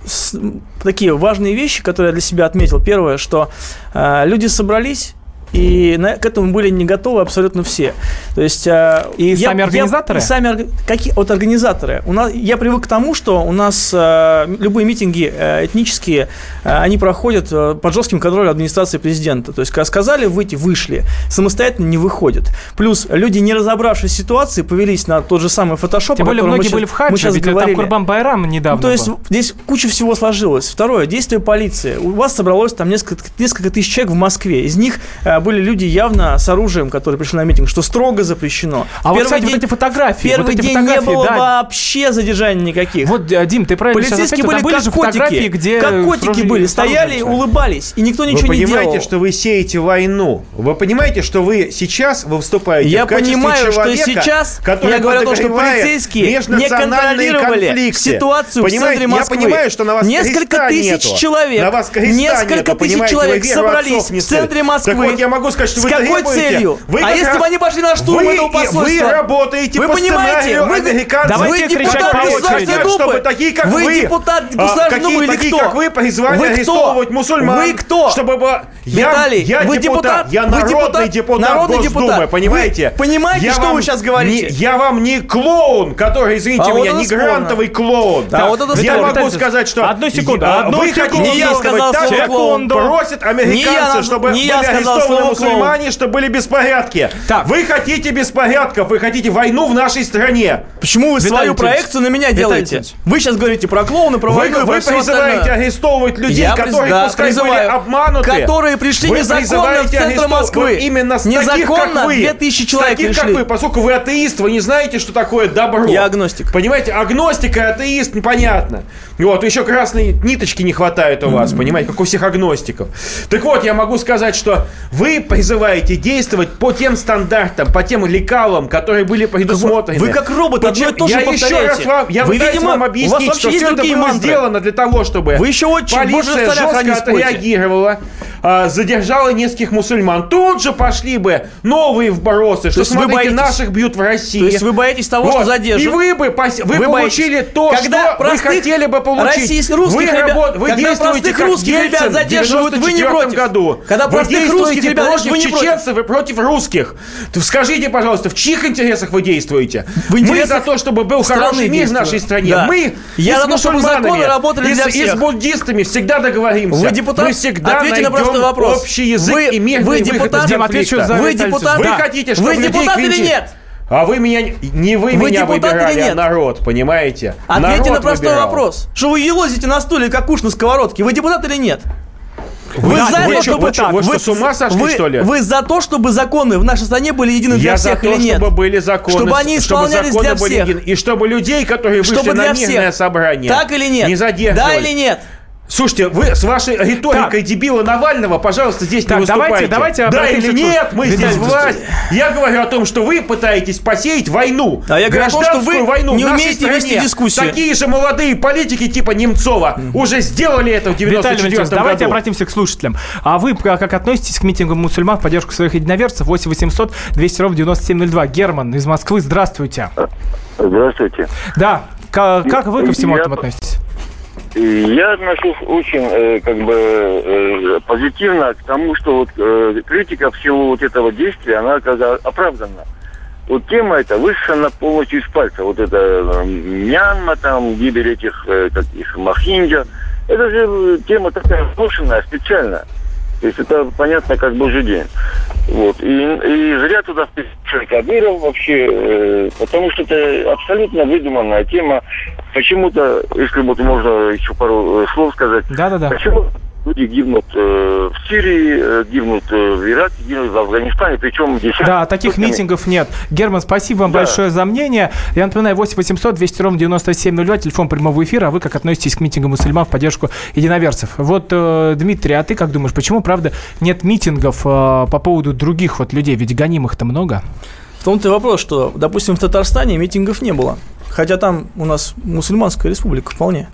C: с- такие важные вещи, которые я для себя отметил. Первое, что э, люди собрались. И на, к этому были не готовы абсолютно все. То есть э,
A: И
C: я-
A: сами
C: я-
A: организаторы?
C: и сами какие вот организаторы. У нас я привык к тому, что у нас э, любые митинги э, этнические, э, они проходят э, под жестким контролем администрации президента. То есть, когда сказали выйти, вышли, самостоятельно не выходят. Плюс люди, не разобравшись в ситуации, повелись на тот же самый фотошоп.
A: Тем более
C: мы
A: многие
C: щас-
A: были в
C: мы
A: хадже,
C: щас
A: ведь там
C: говорили.
A: Курбан Байрам недавно
C: Ну, то есть
A: был.
C: здесь куча всего сложилось. Второе, действие полиции. У вас собралось там несколько, несколько тысяч человек в Москве. Из них э, э, были люди явно с оружием, которые пришли на митинг, что строго запрещено.
A: А
C: В
A: вот,
C: первый
A: кстати,
C: день-
A: вот эти фотографии.
C: В первый
A: вот эти
C: день не
A: фотографии,
C: было
A: да.
C: вообще задержаний никаких.
A: Вот, э, Дим, ты правильно
C: Полицейские были как
A: же фотографии,
C: котики,
A: где
C: как котики были, стояли, и улыбались, и никто
B: Вы
C: ничего не
B: понимаете,
C: делал.
B: что вы сеете войну? Вы понимаете, что вы сейчас вы выступаете
C: Я
B: в качестве
C: понимаю, что
B: человека,
C: сейчас
B: который
C: я говорю о том, что полицейские не контролировали
B: конфликты.
C: ситуацию в
B: Понимаете,
C: центре Москвы.
B: Я понимаю, что на вас
C: Несколько тысяч
B: нету.
C: человек,
B: На вас
C: несколько
B: нету,
C: тысяч
B: понимаете,
C: человек
B: вы
C: собрались
B: не
C: в центре. Москвы.
B: Так вот, я могу сказать, что
C: С
B: вы
C: какой
B: требуете-
C: целью?
B: Вы
C: а если
B: раз-
C: бы они пошли на штурм
B: вы,
C: этого посольства?
B: Вы работаете
C: вы
B: по
C: понимаете,
B: сценарию
C: вы,
B: американцев.
A: Давайте
C: вы
A: кричать
C: депутат
A: по очереди.
C: Думы,
B: чтобы такие, как
C: вы,
B: вы,
C: депутат
B: а,
C: Государственной Думы или
B: такие,
C: кто?
B: как вы, призвали
C: Вы кто?
B: арестовывать мусульман.
C: Вы кто?
B: Чтобы бы- я,
C: Виталий,
B: я
C: вы
B: депутат,
C: депутат?
B: я
C: Вы
B: народный
C: депутат?
B: депутат,
C: Народный
B: Госдумы,
C: депутат.
B: понимаете?
C: Вы понимаете,
B: Я
C: что
B: вам
C: вы сейчас говорите?
B: не- я вам не клоун, который, извините
C: А
B: меня, не
C: спорно.
B: грантовый клоун.
C: Да, вот это
B: я
C: спорно.
B: могу сказать, что
A: Одну секунду,
B: а,
A: одну
B: вы
A: секунду.
B: хотите
C: Не я сказал
B: так,
C: слово
A: клоун.
B: американцы,
C: Не я-
B: чтобы
C: я
B: были арестованы
C: клоун.
B: мусульмане, чтобы были беспорядки.
A: Так.
B: Вы хотите беспорядков, вы хотите войну в нашей стране.
C: Почему вы
A: Виталий
C: свою
A: Валентинович,
C: проекцию на меня
A: Виталий
C: делаете? Вы сейчас говорите про клоуна, про
B: Вы,
C: войну
B: вы призываете
C: остальное.
B: арестовывать людей,
C: Я приз-
B: которые
C: да,
B: пускай были обмануты.
C: Которые пришли
B: Вы
C: незаконно в
B: призываете
C: центр
B: арестовывать
C: Москвы.
B: Именно с таких,
C: Незаконно
B: как вы.
C: 2000
B: С
C: человек
B: таких, как
C: пришли.
B: вы, поскольку вы атеист, вы не знаете, что такое добро.
C: Я агностик.
B: Понимаете, агностик и атеист, непонятно. Вот, еще красной ниточки не хватает у вас, понимаете, как у всех агностиков. Так вот, я могу сказать, что вы призываете действовать по тем стандартам, по тем лекалам, которые были предусмотрены.
C: Вы как робот одно и то же
B: Я еще
C: повторяете.
B: раз вам, я
C: Вы, видимо,
B: вам
C: у вас
B: объяснить,
C: вообще
B: что
C: есть
B: все это было
C: мантры.
B: сделано для того, чтобы
C: Вы еще очень
B: полиция
C: не
B: жестко
C: спорите.
B: отреагировала, а, задержала нескольких мусульман. Тут же пошли бы новые вбросы, что
C: вы
B: смотрите,
C: боитесь-
B: наших бьют в России.
C: То есть вы боитесь того, что
B: Вот.
C: задержат?
B: И вы бы пос- вы,
C: Вы
B: получили
C: боитесь.
B: то,
C: Когда
B: что вы хотели бы получить.
C: российских русских
B: вы,
C: ребят-
B: работ- вы
C: когда
B: действуете
C: простых
B: как
C: русских
B: Ельцин
C: ребят задерживают, вы не
B: 94
C: против.
B: году.
C: Когда
B: вы
C: простых русских ребят
B: против
C: вы не против.
B: чеченцев и против русских. То Скажите, пожалуйста, в чьих интересах вы действуете?
C: В
B: Мы за то, чтобы был хороший мир в нашей стране.
C: Да.
B: Мы
C: Я за то, чтобы законы работали
B: и
C: для
B: с- И
C: всех.
B: с буддистами всегда договоримся.
C: Вы депутат?
B: Мы всегда
C: Ответьте на простой вопрос.
B: общий язык
C: Вы-
B: и мирный
C: вы
B: выход из
C: депутат?
B: Конфликта.
A: отвечу за
C: Вы депутат?
B: Вы
A: Да.
B: хотите, чтобы
C: Вы депутат или нет?
B: А вы меня... Не вы,
C: Вы
B: меня
C: депутат или
B: выбирали, а
C: нет?
B: народ, понимаете?
C: Ответьте
B: Народ
C: на простой
B: выбирал.
C: вопрос. Что вы елозите на стуле, как уж на сковородке? Вы депутат или нет? Вы
B: Да,
C: за
B: вы
C: то,
B: что,
C: чтобы
B: вы что, вы что, с ума сошли,
C: вы-
B: что ли?
C: Вы за то, чтобы законы в нашей стране были едины для
B: Я за
C: всех
B: то,
C: или нет?
B: чтобы были законы,
C: Чтобы они
B: чтобы
C: исполнялись
B: законы
C: для всех.
B: едины, и чтобы людей, которые вышли
C: Чтобы
B: на мирное
C: всех.
B: собрание,
C: Так или нет?
B: не задерживали.
C: Да или нет?
B: Слушайте, вы с вашей риторикой дебила Навального, пожалуйста, здесь
A: Так,
B: не
A: давайте-
B: выступайте.
A: давайте
B: да
A: обратимся
B: или нет, мы здесь власть. Я говорю о том, что вы пытаетесь посеять войну.
C: А я говорю о том, что
B: гражданскую
C: вы
B: войну
C: не умеете
B: стране.
C: вести дискуссию.
B: Такие же молодые политики типа Немцова уже сделали это в
A: Виталий
B: 94
A: Валентинович,
B: году.
A: давайте обратимся к слушателям. А вы как, как относитесь к митингам мусульман в поддержку своих единоверцев? 8 800 200 ровно 9702. Герман из Москвы, здравствуйте.
K: Здравствуйте.
A: Да, ка- как вы ко всему
K: Я-
A: этому относитесь?
K: Я отношусь очень э, как бы э, позитивно к тому, что вот э, критика всего вот этого действия, она бы оправдана. Вот тема эта высосана полностью из пальца. Вот это э, Мьянма, там, гибель этих, э, как их, Махинджа. Это же тема такая брошенная специально. То есть это понятно, как божий день. Вот. И, и зря туда вписали Кадыров вообще, э, потому что это абсолютно выдуманная тема. Почему-то, если вот можно еще пару э, слов сказать,
A: Да-да-да.
K: почему люди гибнут э, в Сирии, э, гибнут э, в Ираке, гибнут в Афганистане, причем десятками.
A: Да, таких митингов нет. Герман, спасибо вам
K: Да.
A: большое за мнение. Я напоминаю, 8 800 200 ровно 9702, телефон прямого эфира. А вы как относитесь к митингам мусульман в поддержку единоверцев? Вот, э, Дмитрий, а ты как думаешь, почему, правда, нет митингов э, по поводу других вот людей? Ведь гонимых-то много.
C: В том-то и вопрос, что, допустим, в Татарстане митингов не было. Хотя там у нас мусульманская республика вполне.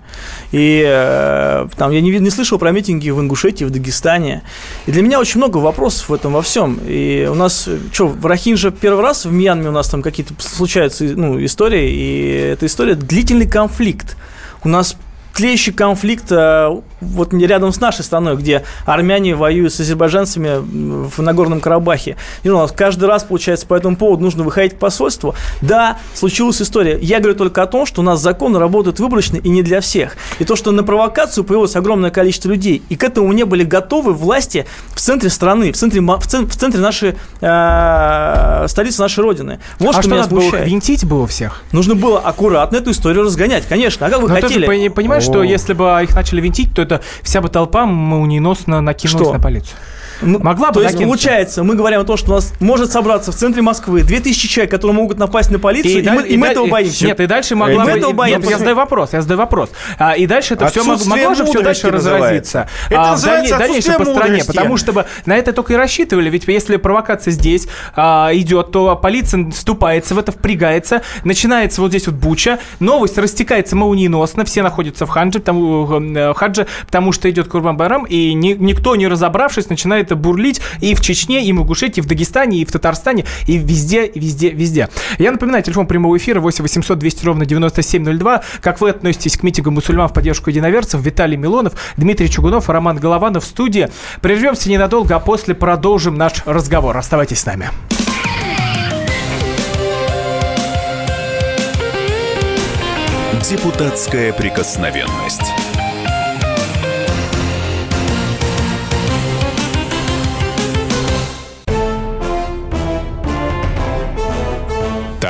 C: И э, там я не, не слышал про митинги в Ингушетии, в Дагестане. И для меня очень много вопросов в этом во всем. И у нас, что, в Рахинже первый раз в Мьянме у нас там какие-то случаются ну, истории, и эта история длительный конфликт. У нас тлеющий конфликт э, вот рядом с нашей страной, где армяне воюют с азербайджанцами в Нагорном Карабахе. И у нас каждый раз, получается, по этому поводу нужно выходить к посольству. Да, случилась история. Я говорю только о том, что у нас законы работают выборочно и не для всех. И то, что на провокацию появилось огромное количество людей, и к этому не были готовы власти в центре страны, в центре, в цен- в центре нашей э, столицы нашей родины. Вот
A: а
C: что,
A: что
C: меня
A: надо было
C: смущает.
A: винтить было всех?
C: Нужно было аккуратно эту историю разгонять, конечно. А как вы
A: Но ты же
C: хотели?
A: пони- понимаешь, что если бы их начали винтить, то это вся бы толпа молниеносно накинулась
C: Что?
A: на полицию. Могла бы
C: То есть,
A: накинуться.
C: получается, мы говорим о том, что у нас может собраться в центре Москвы 2000 человек, которые могут напасть на полицию, и,
A: даль-
C: мы, и мы
A: даль-
C: этого боимся.
A: Нет, и дальше могла
C: И мы
A: бы...
C: этого
A: Нет,
C: боимся.
A: я задаю вопрос, я задаю вопрос. А, и дальше это все могло же все дальше разразиться.
B: Это
A: а, в дальнейшем по стране. Потому что бы на это только и рассчитывали. Ведь если провокация здесь а, идет, то полиция вступается в это, впрягается. Начинается вот здесь вот буча. Новость растекается молниеносно. Все находятся в ханже, потому, э, хадже, потому что идет Курбан Байрам. И ни- никто, не разобравшись, начинает бурлить и в Чечне, и в Ингушетии, и в Дагестане, и в Татарстане, и везде, везде, везде. Я напоминаю, телефон прямого эфира 8 800 200 ровно 9702. Как вы относитесь к митингу мусульман в поддержку единоверцев? Виталий Милонов, Дмитрий Чугунов, Роман Голованов в студии. Прервемся ненадолго, а после продолжим наш разговор. Оставайтесь с нами.
D: Депутатская прикосновенность.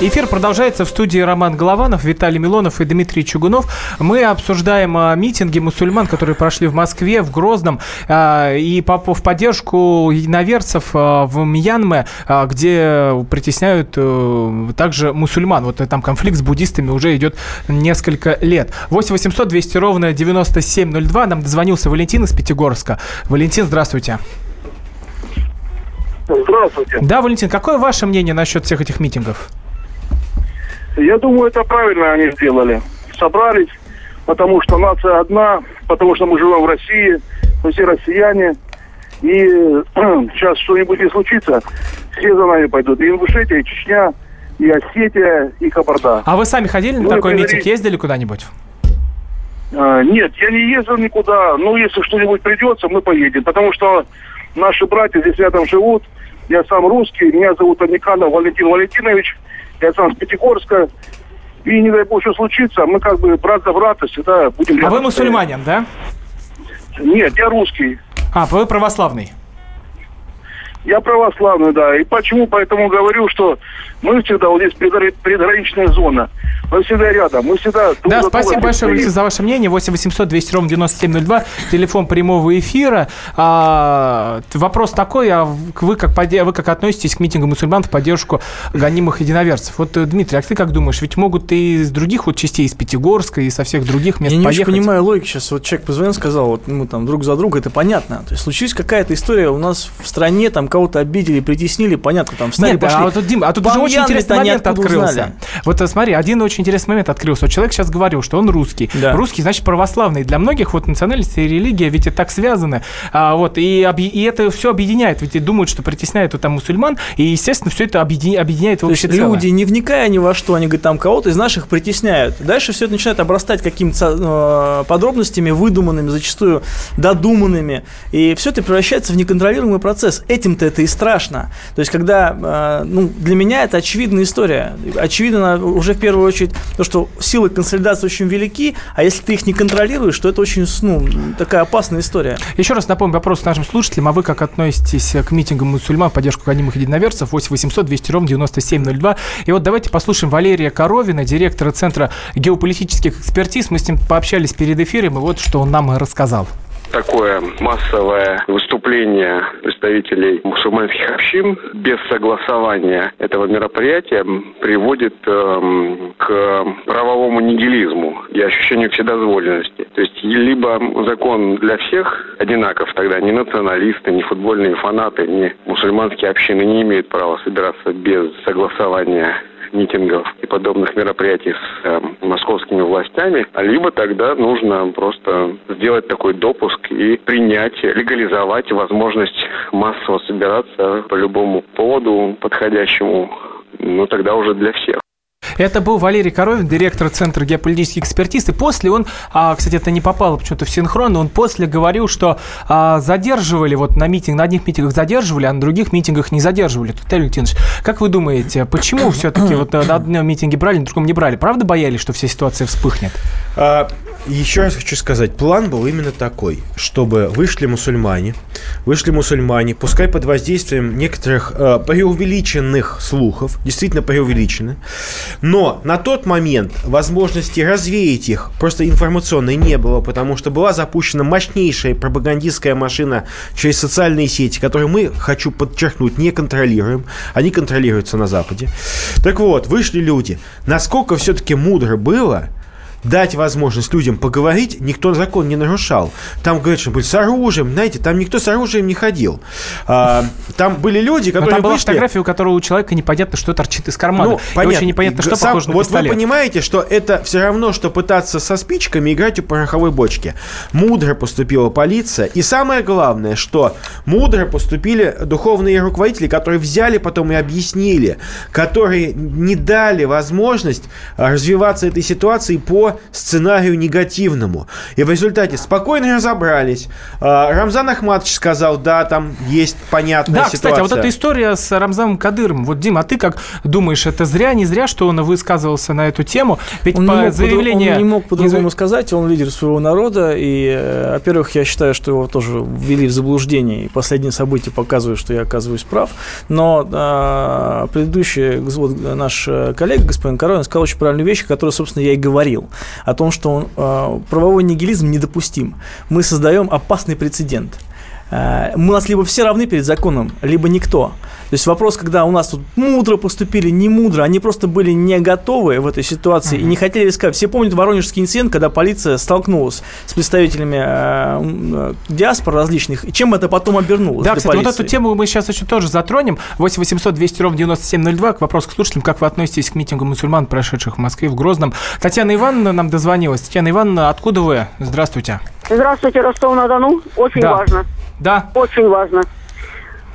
A: Эфир продолжается в студии Роман Голованов, Виталий Милонов и Дмитрий Чугунов. Мы обсуждаем а, митинги мусульман, которые прошли в Москве, в Грозном, а, и в поддержку единоверцев а, в Мьянме, где притесняют э, также мусульман. Вот там конфликт с буддистами уже идет несколько лет. 8 800 200 ровно 9702. Нам дозвонился Валентин из Пятигорска. Валентин, здравствуйте.
L: Здравствуйте.
A: Да, Валентин, какое ваше мнение насчет всех этих митингов?
L: Я думаю, это правильно они сделали. Собрались, потому что нация одна, потому что мы живем в России, мы все россияне. И сейчас что-нибудь и случится, все за нами пойдут. И Ингушетия, и Чечня, и Осетия, и Кабарда.
A: А вы сами ходили на
L: Ну,
A: такой
L: это
A: митинг, ездили куда-нибудь?
L: А, Нет, я не ездил никуда. Ну, если что-нибудь придется, мы поедем. Потому что наши братья здесь рядом живут. Я сам русский. Меня зовут Аниканов Валентин Валентинович. Я сам с Пятигорска. И не дай бог, что случится, мы как бы брат за брата всегда будем
A: А вы мусульманин, да?
L: Нет, я русский.
A: А, вы православный.
L: Я православный, да. И почему? Поэтому говорю, что мы всегда, вот здесь предгра- предграничная зона. Мы всегда рядом, мы всегда... друг
A: Да, спасибо
L: друга
A: большое. Валентин, за ваше мнение. 8 800 200 ровно 9702, телефон прямого эфира. А, вопрос такой, а вы как, вы как относитесь к митингу мусульман в поддержку гонимых единоверцев? Вот, э, Дмитрий, а ты как думаешь, ведь могут и из других вот частей, из Пятигорска, и со всех других мест
C: Я не
A: поехать?
C: очень понимаю логики сейчас. Вот человек позвонил, сказал, вот мы там друг за друга, это понятно. То есть случилась какая-то история у нас в стране, там кого-то обидели, притеснили, понятно, там встали,
A: Нет,
C: пошли.
A: а вот тут, Дим, а тут уже очень интересный момент открылся.
C: узнали?
A: Вот э, смотри, один очень интересный момент открылся. Вот человек сейчас говорил, что он русский.
C: Да.
A: Русский, значит, православный. Для многих вот национальность и религия ведь и так связаны. А, вот, и, и это все объединяет. Ведь и думают, что притесняют вот там мусульман, и, естественно, все это объединя- объединяет
C: То есть люди, не вникая ни во что, они говорят, там кого-то из наших притесняют. Дальше все это начинает обрастать какими-то э, подробностями, выдуманными, зачастую додуманными. И все это превращается в неконтролируемый процесс. Этим-то это и страшно. То есть, когда, э, ну, для меня это очевидная история. Очевидно уже в первую очередь то, что силы консолидации очень велики, а если ты их не контролируешь, то это очень, ну, такая опасная история.
A: Еще раз напомню вопрос нашим слушателям, а вы как относитесь к митингам мусульман в поддержку гонимых единоверцев? 8 800 200 ровно 9702. И вот давайте послушаем Валерия Коровина, директора Центра геополитических экспертиз. Мы с ним пообщались перед эфиром, и вот что он нам рассказал.
M: Такое массовое выступление представителей мусульманских общин без согласования этого мероприятия приводит эм, к правовому нигилизму и ощущению вседозволенности. То есть либо закон для всех одинаков, тогда ни националисты, ни футбольные фанаты, ни мусульманские общины не имеют права собираться без согласования митингов и подобных мероприятий с э, московскими властями, либо тогда нужно просто сделать такой допуск и принять, легализовать возможность массово собираться по любому поводу подходящему, ну тогда уже для всех.
A: Это был Валерий Коровин, директор Центра геополитических экспертиз. И после он, а, кстати, это не попало почему-то в синхрон, но он после говорил, что а, задерживали вот на митинг, на одних митингах задерживали, а на других митингах не задерживали. Виталий Леонидович, как вы думаете, почему все-таки вот на одном митинге брали, на другом не брали? Правда боялись, что вся ситуация вспыхнет?
B: Еще раз хочу сказать, план был именно такой, чтобы вышли мусульмане, вышли мусульмане, пускай под воздействием некоторых э, преувеличенных слухов, действительно преувеличены, но на тот момент возможности развеять их просто информационной не было, потому что была запущена мощнейшая пропагандистская машина через социальные сети, которую мы, хочу подчеркнуть, не контролируем. Они контролируются на Западе. Так вот, вышли люди. Насколько все-таки мудро было дать возможность людям поговорить, никто закон не нарушал. Там, говорят, что были с оружием, знаете, там никто с оружием не ходил. А, там были люди, которые
A: Но там была
B: вышли...
A: фотография, у которого у человека непонятно, что торчит из кармана.
B: Ну,
A: И
B: понятно.
A: очень непонятно, что
B: Сам-
A: похоже на
B: Вот
A: пистолет.
B: вы понимаете, что это все равно, что пытаться со спичками играть у пороховой бочки. Мудро поступила полиция. И самое главное, что мудро поступили духовные руководители, которые взяли потом и объяснили, которые не дали возможность а, развиваться этой ситуации по сценарию негативному. И в результате спокойно разобрались. А, Рамзан Ахматович сказал, да, там есть понятная
A: Да,
B: ситуация.
A: кстати, а вот эта история с Рамзаном Кадыром. Вот, Дим, а ты как думаешь, это зря, не зря, что он высказывался на эту тему? Ведь
C: Он,
A: по
C: не мог,
A: заявлению...
C: он не мог по-другому сказать, он лидер своего народа, и, э, во-первых, я считаю, что его тоже ввели в заблуждение, и последние события показывают, что я оказываюсь прав, но а, предыдущий вот, наш э, коллега, господин Коровин, сказал очень правильную вещь, о которой, собственно, я и говорил, о том, что он, а, правовой нигилизм недопустим. Мы создаем опасный прецедент. Э, Мы у нас либо все равны перед законом, либо никто. То есть вопрос, когда у нас тут мудро поступили, не мудро, они просто были не готовы в этой ситуации и не хотели рисковать. Все помнят воронежский инцидент, когда полиция столкнулась с представителями э, э, диаспор различных, и чем это потом обернулось
A: Да,
C: для
A: кстати, вот
C: полиции.
A: эту тему мы сейчас еще тоже затронем. 8 800 200 ровно 9702. К вопросу к слушателям, как вы относитесь к митингу мусульман, прошедших в Москве, в Грозном. Татьяна Ивановна нам дозвонилась. Татьяна Ивановна, откуда вы? Здравствуйте.
N: Здравствуйте, Ростов-на-Дону. Очень
A: Да.
N: важно.
A: Да.
N: Очень важно.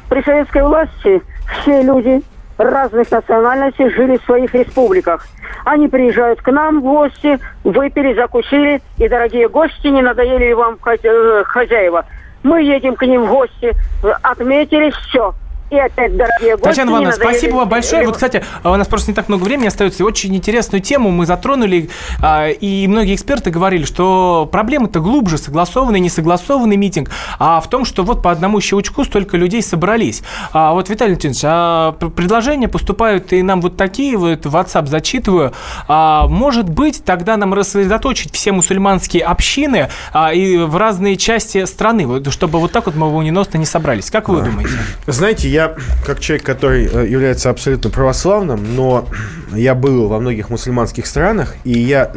N: При советской власти все люди разных национальностей жили в своих республиках. Они приезжают к нам в гости, выпили, закусили, и, дорогие гости, не надоели ли вам э, хозяева? Мы едем к ним в гости, отметили все. И опять, дорогие гости,
A: Татьяна Ивановна, спасибо вам большое. Вот, кстати, а у нас просто не так много времени остается. Очень интересную тему мы затронули, а, и многие эксперты говорили, что проблема-то глубже, согласованный, несогласованный митинг, а в том, что вот по одному щелчку столько людей собрались. А вот, Виталий Леонидович, а предложения поступают, и нам вот такие вот в WhatsApp зачитываю. А, может быть, тогда нам рассредоточить все мусульманские общины а, и в разные части страны, вот, чтобы вот так вот молниеносно не собрались. Как вы думаете?
B: Знаете, я как человек, который э, является абсолютно православным, но я был во многих мусульманских странах, и я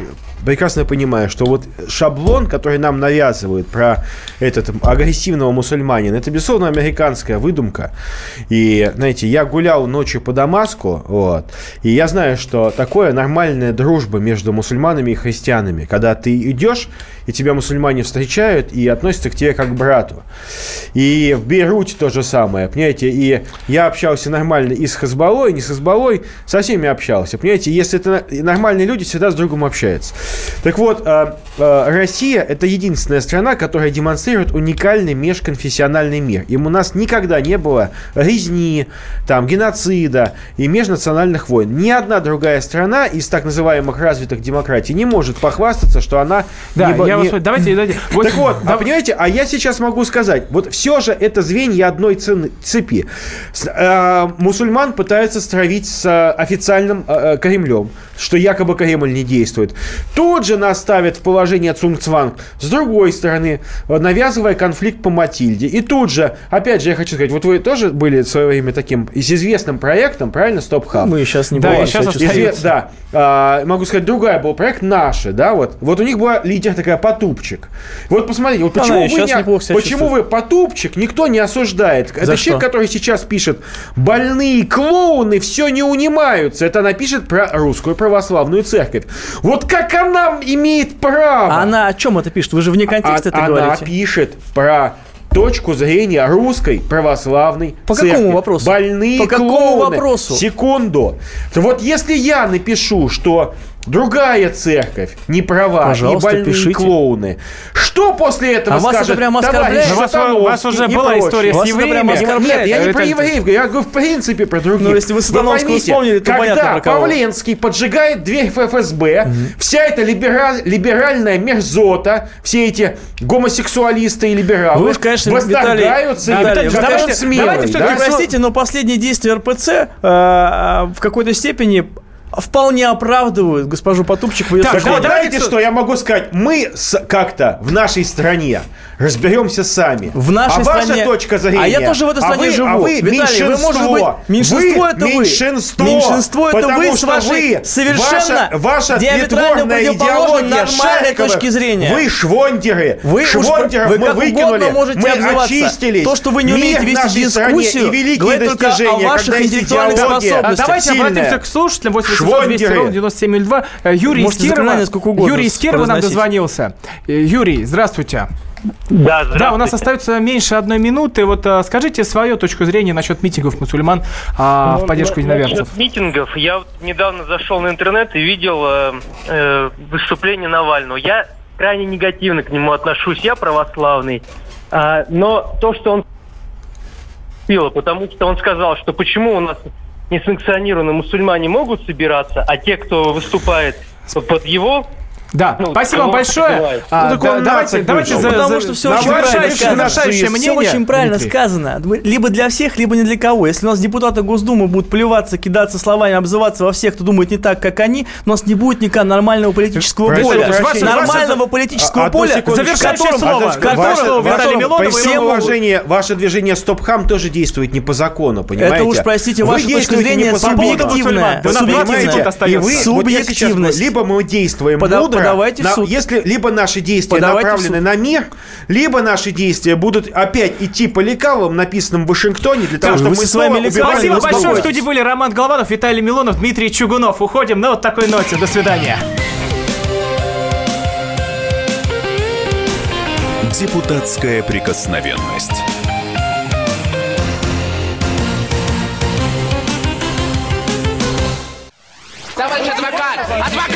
B: прекрасно понимаю, что вот шаблон, который нам навязывают про этот агрессивного мусульманина, это, безусловно, американская выдумка. И, знаете, я гулял ночью по Дамаску, вот, и я знаю, что такое нормальная дружба между мусульманами и христианами, когда ты идешь, и тебя мусульмане встречают и относятся к тебе как к брату. И в Бейруте то же самое, понимаете, и я общался нормально и с Хазбалой, и не с Хазбалой, со всеми общался, понимаете, если это нормальные люди, всегда с другом общаются. Так вот, а, а, Россия – это единственная страна, которая демонстрирует уникальный межконфессиональный мир. Им у нас никогда не было резни, там, геноцида и межнациональных войн. Ни одна другая страна из так называемых развитых демократий не может похвастаться, что она
A: Да,
B: не
A: я
B: не-
A: вас... Давайте, давайте.
B: так вот, а понимаете, а я сейчас могу сказать, вот все же это звенья одной цены- цепи. С- э, мусульман пытаются стравить с э, официальным э, Кремлем, что якобы Кремль не действует. Тут же нас ставят в положение Цунгцванг, с другой стороны, э, навязывая конфликт по Матильде. И тут же, опять же, я хочу сказать, вот вы тоже были в свое время таким с известным проектом, правильно, Стоп Хаб?
C: Мы сейчас не
B: да, и сейчас
C: всячески.
B: изве- да, а, могу сказать, другая был проект наши, да, вот. Вот у них была лидер такая Потупчик. Вот посмотрите, вот
C: Она
B: почему
C: и
B: вы не- почему вы Потупчик никто не осуждает? Это
C: За
B: человек,
C: что?
B: который сейчас пишет, больные клоуны все не унимаются. Это она пишет про русскую православную церковь. Вот как она имеет право?
C: А она о чем это пишет? Вы же вне контекста
B: А-
C: это
B: она
C: говорите.
B: пишет про точку зрения русской православной
C: По
B: церкви.
C: какому вопросу?
B: Больные
C: По какому
B: клоуны.
C: вопросу?
B: Секунду. Вот если я напишу, что другая церковь не права
C: Пожалуйста,
B: и больные
C: пишите.
B: клоуны, что после этого
C: А вас
B: скажет
C: прямо
B: товарищ
C: оскорбляет?
A: Ну, вас- вас уже была
B: прочие?
A: история с
C: Вас
A: евреями.
C: оскорбляет.
B: Нет, я не про евреев, говорю, я говорю в принципе про других.
C: Ну, если вы Сатановского
B: поймите,
C: вспомнили, то
B: когда
C: понятно, про кого.
B: Павленский поджигает дверь ФСБ, вся эта либера- либеральная мерзота, все эти гомосексуалисты и либералы
C: Вы уж, конечно,
B: восторгаются
C: Виталий,
B: и
C: Виталий, давайте-
B: смелый,
A: давайте
B: да?
C: Вы простите, но последние действия РПЦ э, э, в какой-то степени вполне оправдывают госпожу Потупчик
B: Так,
A: Так,
B: вот
A: давайте-
B: что я могу сказать? Мы с- как-то в нашей стране разберемся сами.
C: В нашей
B: а ваша
C: стране-
B: точка зрения?
C: А я тоже в этой
B: а
C: стране
B: вы-
C: живу.
B: А вы
C: Виталий, вы,
B: меньшинство.
C: может быть, меньшинство
B: Вы
C: это вы.
B: меньшинство.
C: Меньшинство это
B: потому
C: вы с
B: что
C: вашей
B: вы,
C: совершенно
B: ваша, ваша
C: диаметрально противоположной нормальной точки зрения.
B: Вы швондеры.
C: Вы
B: Швондеров
C: вы
B: мы выкинули.
C: можете
B: мы очистились.
C: То, что вы не умеете вести дискуссию,
B: и великие
C: говорит только о
B: достижения,
C: ваших интеллектуальных способностях.
A: Давайте
B: сильная.
A: обратимся к слушателям 800 200
B: Швондеры.
A: ровно 9702. Э, Юрий из
C: Можете
A: Кирова.
C: заклинания сколько угодно
A: Юрий из Кирова нам дозвонился. Э, Юрий, здравствуйте.
J: Да,
A: Да, у нас остается меньше одной минуты. Вот э, скажите свою точку зрения насчет митингов мусульман а, в
J: Ну,
A: поддержку
J: на-
A: единоверцев.
J: насчет митингов. Я вот недавно зашел на интернет и видел э, э, выступление Навального. Я крайне негативно к нему отношусь. Я православный. А, но то, что он потому что он сказал, что почему у нас несанкционированно мусульмане могут собираться, а те, кто выступает под его
A: Да,
J: Ну,
A: спасибо вам
J: кого
A: большое. А,
B: Ну,
A: да, давайте, давайте за,
C: Потому что все очень правильно сказано. Все
A: мнение.
C: очень правильно
A: Дмитрий.
C: сказано. Либо для всех, либо не для кого. Если у нас депутаты Госдумы будут плеваться, кидаться словами, обзываться во всех, кто думает не так, как они, у нас не будет никогда нормального политического
B: Прошу
C: поля.
B: прощения.
C: Нормального политического
B: Одну
C: поля,
B: секундочку.
C: в
A: Завершающее слово.
C: котором
A: Виталий Милонов,
B: всем уважении, ваше движение Стоп-Хам тоже действует не по закону, понимаете?
C: Это уж, простите, ваша точка зрения субъективная. Субъективная.
A: 20 минут остается.
B: И вы, вот
C: Субъективность.
B: говорю, либо мы действуем мудро,
C: подавайте в
B: на-
C: суд.
B: если либо наши действия
C: Подавайте в
B: направлены на мир, либо наши действия будут опять идти по лекалам, написанным в Вашингтоне, для того, чтобы мы
C: лекалами
B: убивали
A: Спасибо большое. В студии были Роман Голованов, Виталий Милонов, Дмитрий Чугунов. Уходим на вот такой ноте. До свидания.
D: Депутатская прикосновенность.
O: Товарищ адвокат! Адвокат!